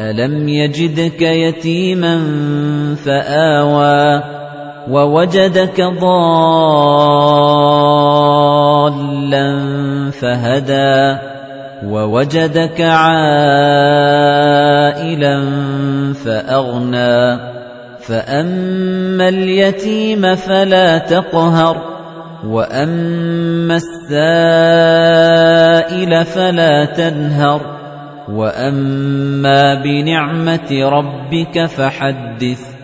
أَلَمْ يَجِدْكَ يَتِيمًا فَآوَىٰ وَوَجَدَكَ ضَالًّا فَهَدَىٰ وَوَجَدَكَ عَائِلًا فَأَغْنَىٰ فَأَمَّا الْيَتِيمَ فَلَا تَقْهَرْ وَأَمَّا السَّائِلَ فَلَا تَنْهَرْ وَأَمَّا بِنِعْمَةِ رَبِّكَ فَحَدِّثْ